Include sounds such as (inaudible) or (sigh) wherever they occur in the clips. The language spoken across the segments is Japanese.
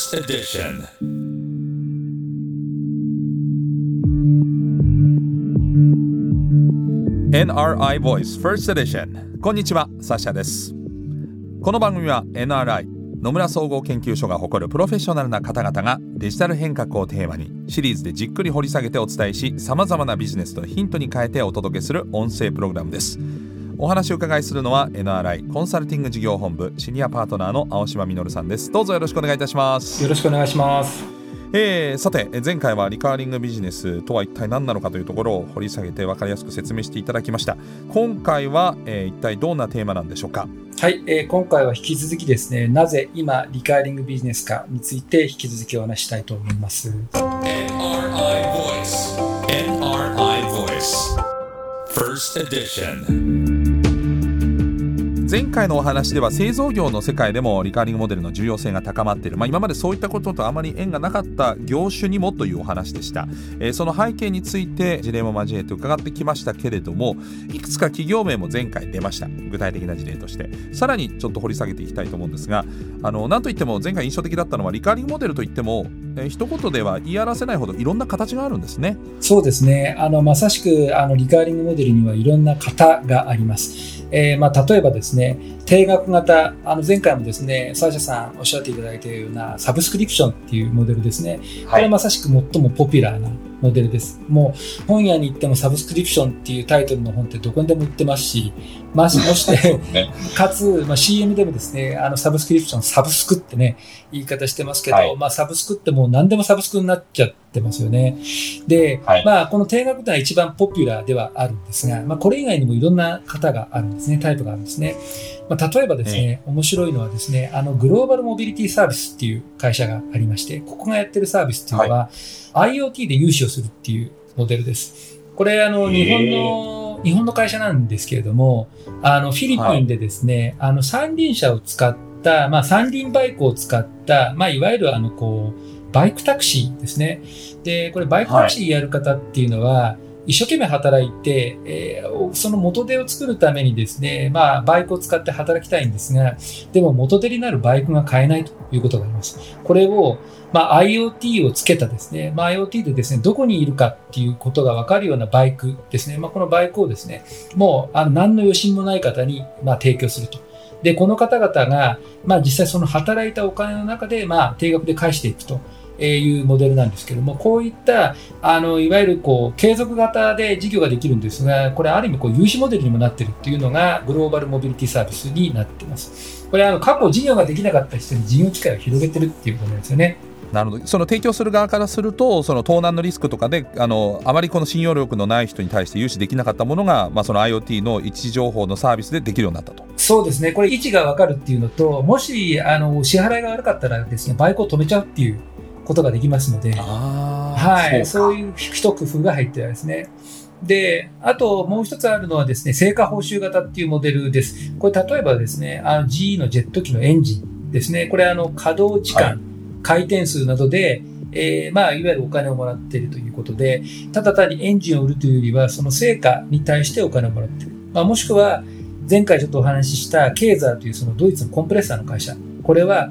First Edition. NRI Voice First Edition. こんにちはサシャです。この番組は NRI 野村総合研究所が誇るプロフェッショナルな方々がデジタル変革をテーマにシリーズでじっくり掘り下げてお伝えしさまざまなビジネスとヒントに変えてお届けする音声プログラムです。お話を伺いするのは NRI コンサルティング事業本部シニアパートナーの青島実さんです。どうぞよろしくお願いいたします。よろしくお願いします。えー、さて前回はリカーリングビジネスとは一体何なのかというところを掘り下げて分かりやすく説明していただきました。今回は、えー、一体どんなテーマなんでしょうか？はい、えー、今回は引き続きですねなぜ今リカーリングビジネスかについて引き続きお話したいと思います。NRI Voice. NRI Voice. First Edition 前回のお話では製造業の世界でもリカーリングモデルの重要性が高まっている、まあ、今までそういったこととあまり縁がなかった業種にもというお話でした、えー、その背景について事例も交えて伺ってきましたけれどもいくつか企業名も前回出ました具体的な事例としてさらにちょっと掘り下げていきたいと思うんですがあのなんといっても前回印象的だったのはリカーリングモデルといってもえー、一言では言い表せないほどいろんな形があるんですね。そうですね。あのまさしくあのリカーリングモデルにはいろんな型があります。えー、まあ、例えばですね、定額型、あの前回もですね、サーシャさんおっしゃっていただいたようなサブスクリプションっていうモデルですね。これはまさしく最もポピュラーなモデルです。もう本屋に行ってもサブスクリプションっていうタイトルの本ってどこにでも売ってますし、ましもして、(laughs) ね、かつ、まあ、CM でもですね、あのサブスクリプション、サブスクってね、言い方してますけど、はい、まあサブスクってもう何でもサブスクになっちゃってますよね。で、はい、まあこの定額ってのは一番ポピュラーではあるんですが、まあこれ以外にもいろんな型があるんですね、タイプがあるんですね。まあ、例えばですね、面白いのはですね、あのグローバルモビリティサービスっていう会社がありまして、ここがやってるサービスっていうのは、はい、IoT で融資をするっていうモデルです。これ、あの、日本の、日本の会社なんですけれども、あの、フィリピンでですね、はい、あの、三輪車を使った、まあ、三輪バイクを使った、まあ、いわゆるあの、こう、バイクタクシーですね。で、これ、バイクタクシーやる方っていうのは、はい一生懸命働いて、えー、その元手を作るためにですね、まあ、バイクを使って働きたいんですが、でも元手になるバイクが買えないということがあります。これを、まあ、IoT をつけたですね、まあ、IoT でですね、どこにいるかっていうことがわかるようなバイクですね、まあ、このバイクをですね、もう、あの、何の余震もない方に、まあ、提供すると。で、この方々が、まあ、実際その働いたお金の中で、まあ、定額で返していくと。いうモデルなんですけども、こういったあのいわゆるこう継続型で事業ができるんですが、これ、ある意味こう融資モデルにもなっているっていうのが、グローバルモビリティサービスになっています。これ、あの過去事業ができなかった人に事業機会を広げてるっていうことなんですよね。なるほどその提供する側からするとその盗難のリスクとかであのあまりこの信用力のない人に対して融資できなかったものが、まあ、その IoT の位置情報のサービスでできるようになったとそうですねこれ位置が分かるっていうのともしあの支払いが悪かったらですねバイクを止めちゃうっていうことができますので、はい、そういう一工夫が入ってですね。で、あともう一つあるのはですね、成果報酬型っていうモデルです。これ例えばですね、あの GE のジェット機のエンジンですね、これあの稼働時間、はい、回転数などで、えー、まあ、いわゆるお金をもらっているということで、ただ単にエンジンを売るというよりは、その成果に対してお金をもらっている。まあ、もしくは、前回ちょっとお話ししたケーザーというそのドイツのコンプレッサーの会社。これは、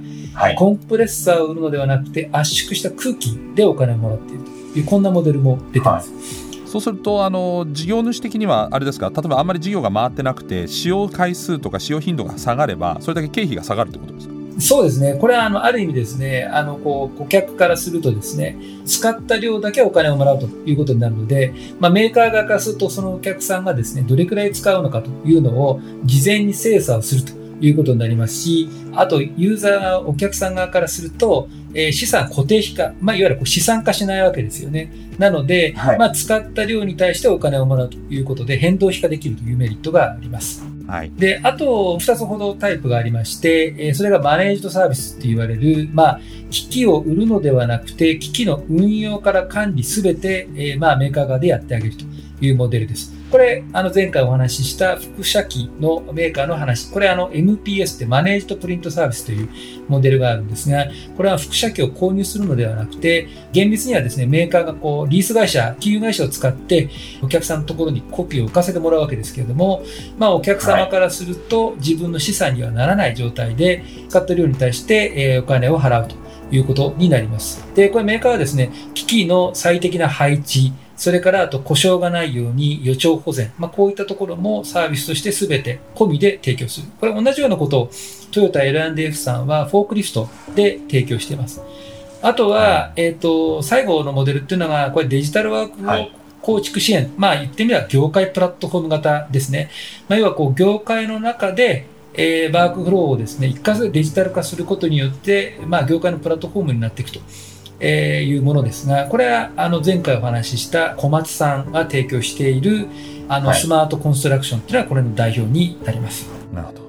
コンプレッサーを売るのではなくて圧縮した空気でお金をもらっていると。いうこんなモデルも出てます。はい。そうするとあの事業主的にはあれですか？例えばあんまり事業が回ってなくて使用回数とか使用頻度が下がればそれだけ経費が下がるってことですか？そうですね。これはあのある意味ですね、あのこう顧客からするとですね、使った量だけお金をもらうということになるので、まあ、メーカー側からするとそのお客さんがですね、どれくらい使うのかというのを事前に精査をするということになりますし、あと、ユーザー、お客さん側からすると、えー、資産固定費化、まあ、いわゆるこう資産化しないわけですよね。なので、はい、まあ、使った量に対してお金をもらうということで、変動費化できるというメリットがあります。はい、で、あと、2つほどタイプがありまして、えー、それがマネージドサービスって言われる、まあ、機器を売るのではなくて、機器の運用から管理すべて、えー、まあ、メーカー側でやってあげるというモデルです。これ、あの前回お話しした副写機のメーカーの話。これ、あの MPS ってマネージドプリントサービスというモデルがあるんですが、これは副写機を購入するのではなくて、厳密にはですね、メーカーがこう、リース会社、金融会社を使って、お客さんのところにコピーを置かせてもらうわけですけれども、まあ、お客様からすると、自分の資産にはならない状態で、使った量に対して、えお金を払うと。いうことになります。で、これメーカーはですね、機器の最適な配置、それからあと故障がないように予兆保全、まあ、こういったところもサービスとして全て込みで提供する。これ同じようなことをトヨタ L&F さんはフォークリフトで提供しています。あとは、はい、えっ、ー、と、最後のモデルっていうのが、これデジタルワークを構築支援、はい、まあ言ってみれば業界プラットフォーム型ですね。まあ、要はこう業界の中で、えー、ワークフローをですね、一括でデジタル化することによって、まあ業界のプラットフォームになっていくと。えー、いうものですが、これはあの前回お話しした小松さんが提供しているあのスマートコンストラクションというのはこれの代表になります。なるほど。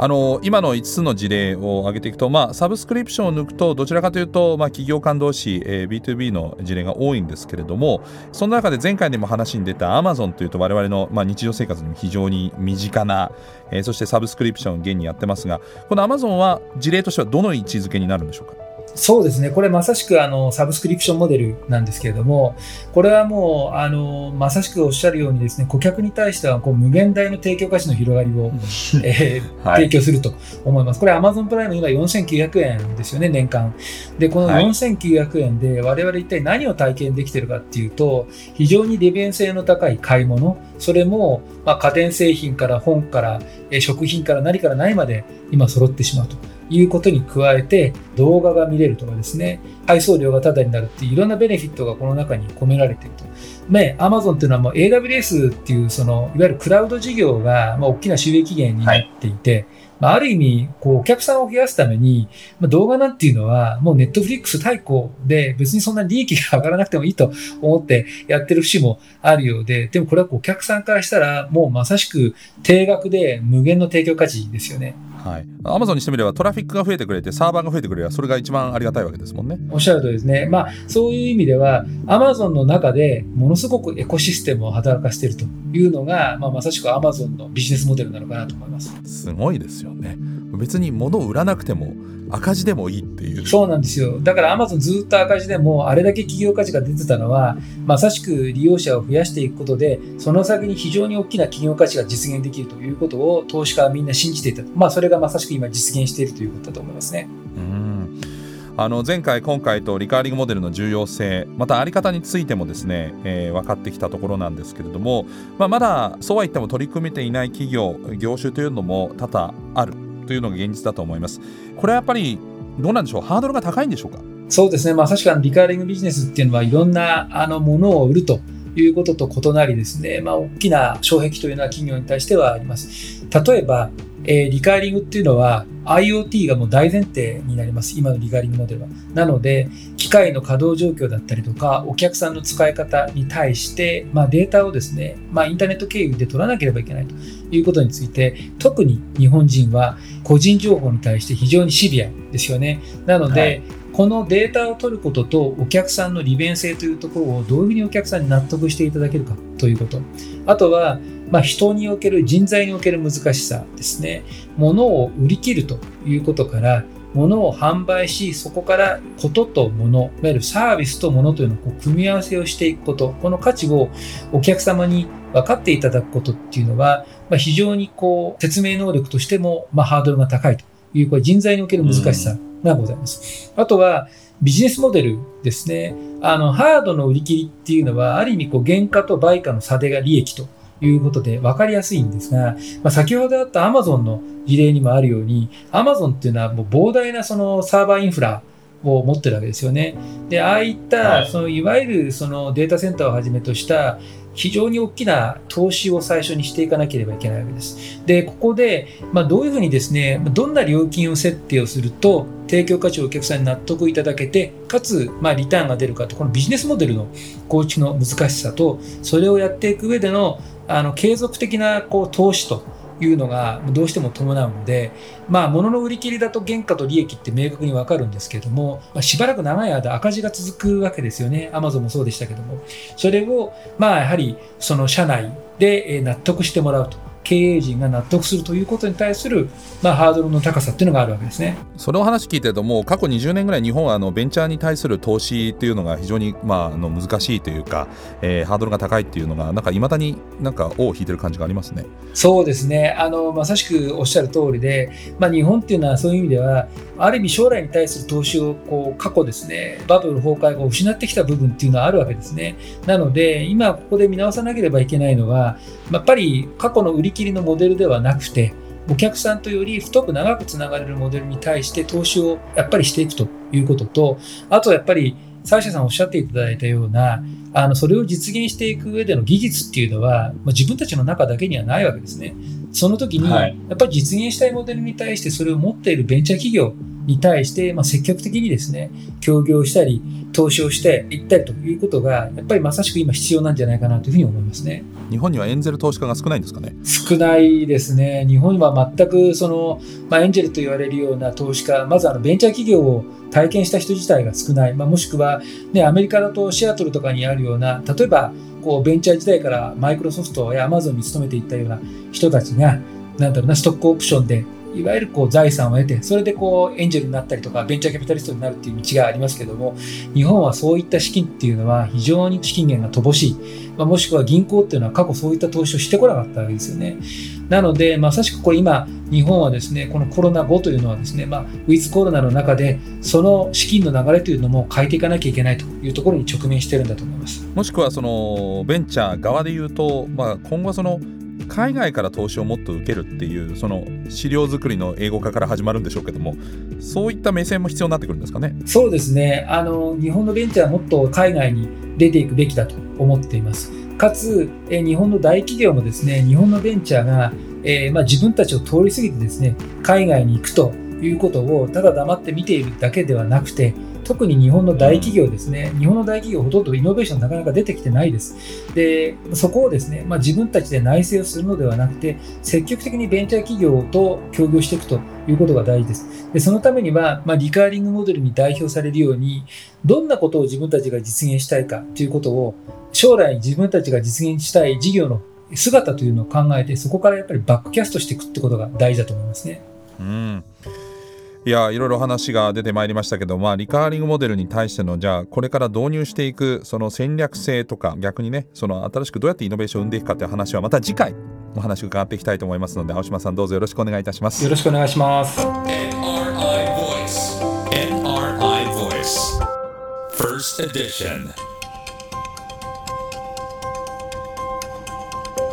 あの今の5つの事例を挙げていくと、まあ、サブスクリプションを抜くとどちらかというと、まあ、企業間同士、えー、B2B の事例が多いんですけれどもその中で前回でも話に出た Amazon というと我々の、まあ、日常生活にも非常に身近な、えー、そしてサブスクリプションを現にやってますがこの Amazon は事例としてはどの位置づけになるんでしょうか？そうですね、これまさしくあのサブスクリプションモデルなんですけれども、これはもうあのまさしくおっしゃるようにですね、顧客に対してはこう無限大の提供価値の広がりを、えー (laughs) はい、提供すると思います。これ Amazon プライム今4900円ですよね、年間。で、この4900円で我々一体何を体験できてるかっていうと、非常に利便性の高い買い物、それも、まあ、家電製品から本から、え食品から何から何まで今揃ってしまうと。いうことに加えて動画が見れるとかですね、配送料がタダになるっていういろんなベネフィットがこの中に込められていると。ね、アマゾンっていうのはもう AWS っていうそのいわゆるクラウド事業がまあ大きな収益源になっていて、はいまあ、ある意味、こう、お客さんを増やすために、まあ、動画なんていうのは、もうネットフリックス対抗で、別にそんな利益が上がらなくてもいいと (laughs) 思ってやってる節もあるようで、でもこれはお客さんからしたら、もうまさしく定額で無限の提供価値ですよね。はい。アマゾンにしてみればトラフィックが増えてくれて、サーバーが増えてくれば、それが一番ありがたいわけですもんね。おっしゃるとりですね。まあ、そういう意味では、アマゾンの中でものすごくエコシステムを働かせているというのが、まあ、まさしくアマゾンのビジネスモデルなのかなと思います。すごいですよね。別に物を売らなくても赤字でもいいっていうそうなんですよだからアマゾンずっと赤字でもあれだけ企業価値が出てたのはまさしく利用者を増やしていくことでその先に非常に大きな企業価値が実現できるということを投資家はみんな信じていた、まあ、それがまさしく今実現しているということだと思いますね。うんあの前回今回とリカーリングモデルの重要性また在り方についてもですね、えー、分かってきたところなんですけれども、まあ、まだそうは言っても取り組めていない企業業種というのも多々あるというのが現実だと思います。これはやっぱりどうなんでしょう？ハードルが高いんでしょうか？そうですね、まあ、確かにリカーリングビジネスっていうのはいろんなあのものを売るということと異なりですね、まあ、大きな障壁というのは企業に対してはあります。例えば、えー、リカーリングっていうのは IoT がもう大前提になります。今のリカーリングモデルは。なので、機械の稼働状況だったりとか、お客さんの使い方に対して、まあ、データをですね、まあ、インターネット経由で取らなければいけないということについて、特に日本人は個人情報に対して非常にシビアですよね。なので、はいこのデータを取ることとお客さんの利便性というところをどういうふうにお客さんに納得していただけるかということ。あとは、まあ、人における人材における難しさですね。物を売り切るということから、物を販売し、そこからことと物、いわゆるサービスと物というのをこう組み合わせをしていくこと、この価値をお客様に分かっていただくことっていうのは、まあ、非常にこう説明能力としてもまあハードルが高いという、これ人材における難しさがございます。あとは、ビジネスモデルですね。あの、ハードの売り切りっていうのは、ある意味、こう、原価と売価の差でが利益ということで分かりやすいんですが、まあ、先ほどあった Amazon の事例にもあるように、Amazon っていうのはもう膨大なそのサーバーインフラを持ってるわけですよね。で、ああいった、そのいわゆるそのデータセンターをはじめとした非常に大きな投資を最初にしていかなければいけないわけです。で、ここで、まあ、どういうふうにですね、どんな料金を設定をすると、提供価値をお客さんに納得いただけて、かつ、まあ、リターンが出るかと、このビジネスモデルの構築の難しさと、それをやっていく上でのあの継続的なこう投資というのがどうしても伴うので、まあ、物の売り切りだと原価と利益って明確に分かるんですけども、まあ、しばらく長い間赤字が続くわけですよね。アマゾンもそうでしたけども。それを、まあ、やはりその社内で納得してもらうと。経営陣が納得するということに対する、まあ、ハードルの高さっていうのがあるわけですね。その話聞いてるともう過去20年ぐらい日本はあのベンチャーに対する投資っていうのが非常に、まあ、あの難しいというか、えー、ハードルが高いっていうのがなんかいまだになんか尾を引いてる感じがありますね。そうですねあのまさしくおっしゃる通りで、まあ、日本っていうのはそういう意味ではある意味将来に対する投資をこう過去ですねバブル崩壊後失ってきた部分っていうのはあるわけですね。なので今ここで見直さなければいけないのはやっぱり過去の売り切りのモデルではなくてお客さんとより太く長くつながれるモデルに対して投資をやっぱりしていくということと、あとやっぱりサーシャさんおっしゃっていただいたような、あのそれを実現していく上での技術っていうのは、まあ、自分たちの中だけにはないわけですね。その時に、やっぱり実現したいモデルに対してそれを持っているベンチャー企業に対して、まあ、積極的にですね、協業したり、投資をしていったりということが、やっぱりまさしく今必要なんじゃないかなというふうに思いますね。日本にはエンゼル投資家が少ないんですかね？少ないですね。日本は全くその、まあ、エンジェルと言われるような投資家、まずあのベンチャー企業を体験した人自体が少ない、まあ、もしくは、ね、アメリカだとシアトルとかにあるような、例えばこうベンチャー時代からマイクロソフトやアマゾンに勤めていったような人たちが、なんだろうな、ストックオプションでいわゆるこう財産を得て、それでこうエンジェルになったりとか、ベンチャーキャピタリストになるっていう道がありますけども、日本はそういった資金っていうのは非常に資金源が乏しい、まあ、もしくは銀行っていうのは過去そういった投資をしてこなかったわけですよね。なので、まさしくこれ今、日本はですね、このコロナ後というのはですね、まあ、ウィズコロナの中で、その資金の流れというのも変えていかなきゃいけないというところに直面してるんだと思います。もしくはそのベンチャー側で言うと、まあ、今後その海外から投資をもっと受けるっていうその資料作りの英語化から始まるんでしょうけどもそういった目線も必要になってくるんですかね？そうですね。あの日本のベンチャーはもっと海外に出ていくべきだと思っています。かつ、え日本の大企業もですね日本のベンチャーが、えー、まあ、自分たちを通り過ぎてですね海外に行くということをただ黙って見ているだけではなくて特に日本の大企業ですね、日本の大企業ほとんどイノベーションなかなか出てきてないです。で、そこをですね、まあ、自分たちで内政をするのではなくて、積極的にベンチャー企業と協業していくということが大事です。でそのためには、まあ、リカーリングモデルに代表されるように、どんなことを自分たちが実現したいかということを、将来自分たちが実現したい事業の姿というのを考えて、そこからやっぱりバックキャストしていくってことが大事だと思いますね。うんいやいろいろ話が出てまいりましたけど、まあ、リカーリングモデルに対してのじゃあこれから導入していくその戦略性とか逆にねその新しくどうやってイノベーションを生んでいくかという話はまた次回お話伺っていきたいと思いますので青島さんどうぞよろしくお願いいたします。よろしくお願いします。NRI Voice NRI Voice First Edition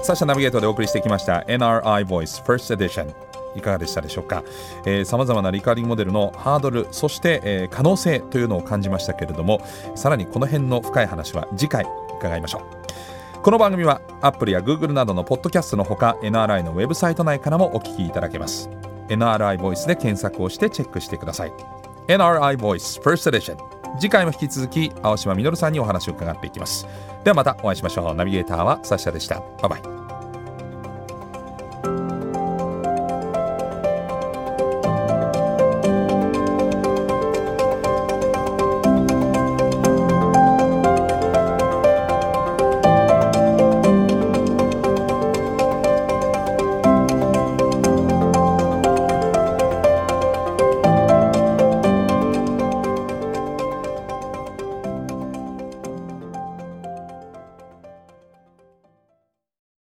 サーシャナビゲートでお送りしてきました。NRI Voice First Edition いかがでしたでしょうか？さまざまなリカーリングモデルのハードルそして、えー、可能性というのを感じましたけれどもさらにこの辺の深い話は次回伺いましょう。この番組は Apple や Google などのポッドキャストのほか NRI のウェブサイト内からもお聞きいただけます。NRI ボイスで検索をしてチェックしてください。NRI Voice First Edition 次回も引き続き青島みのるさんにお話を伺っていきます。ではまたお会いしましょう。ナビゲーターはサッシャでした。バイバイ。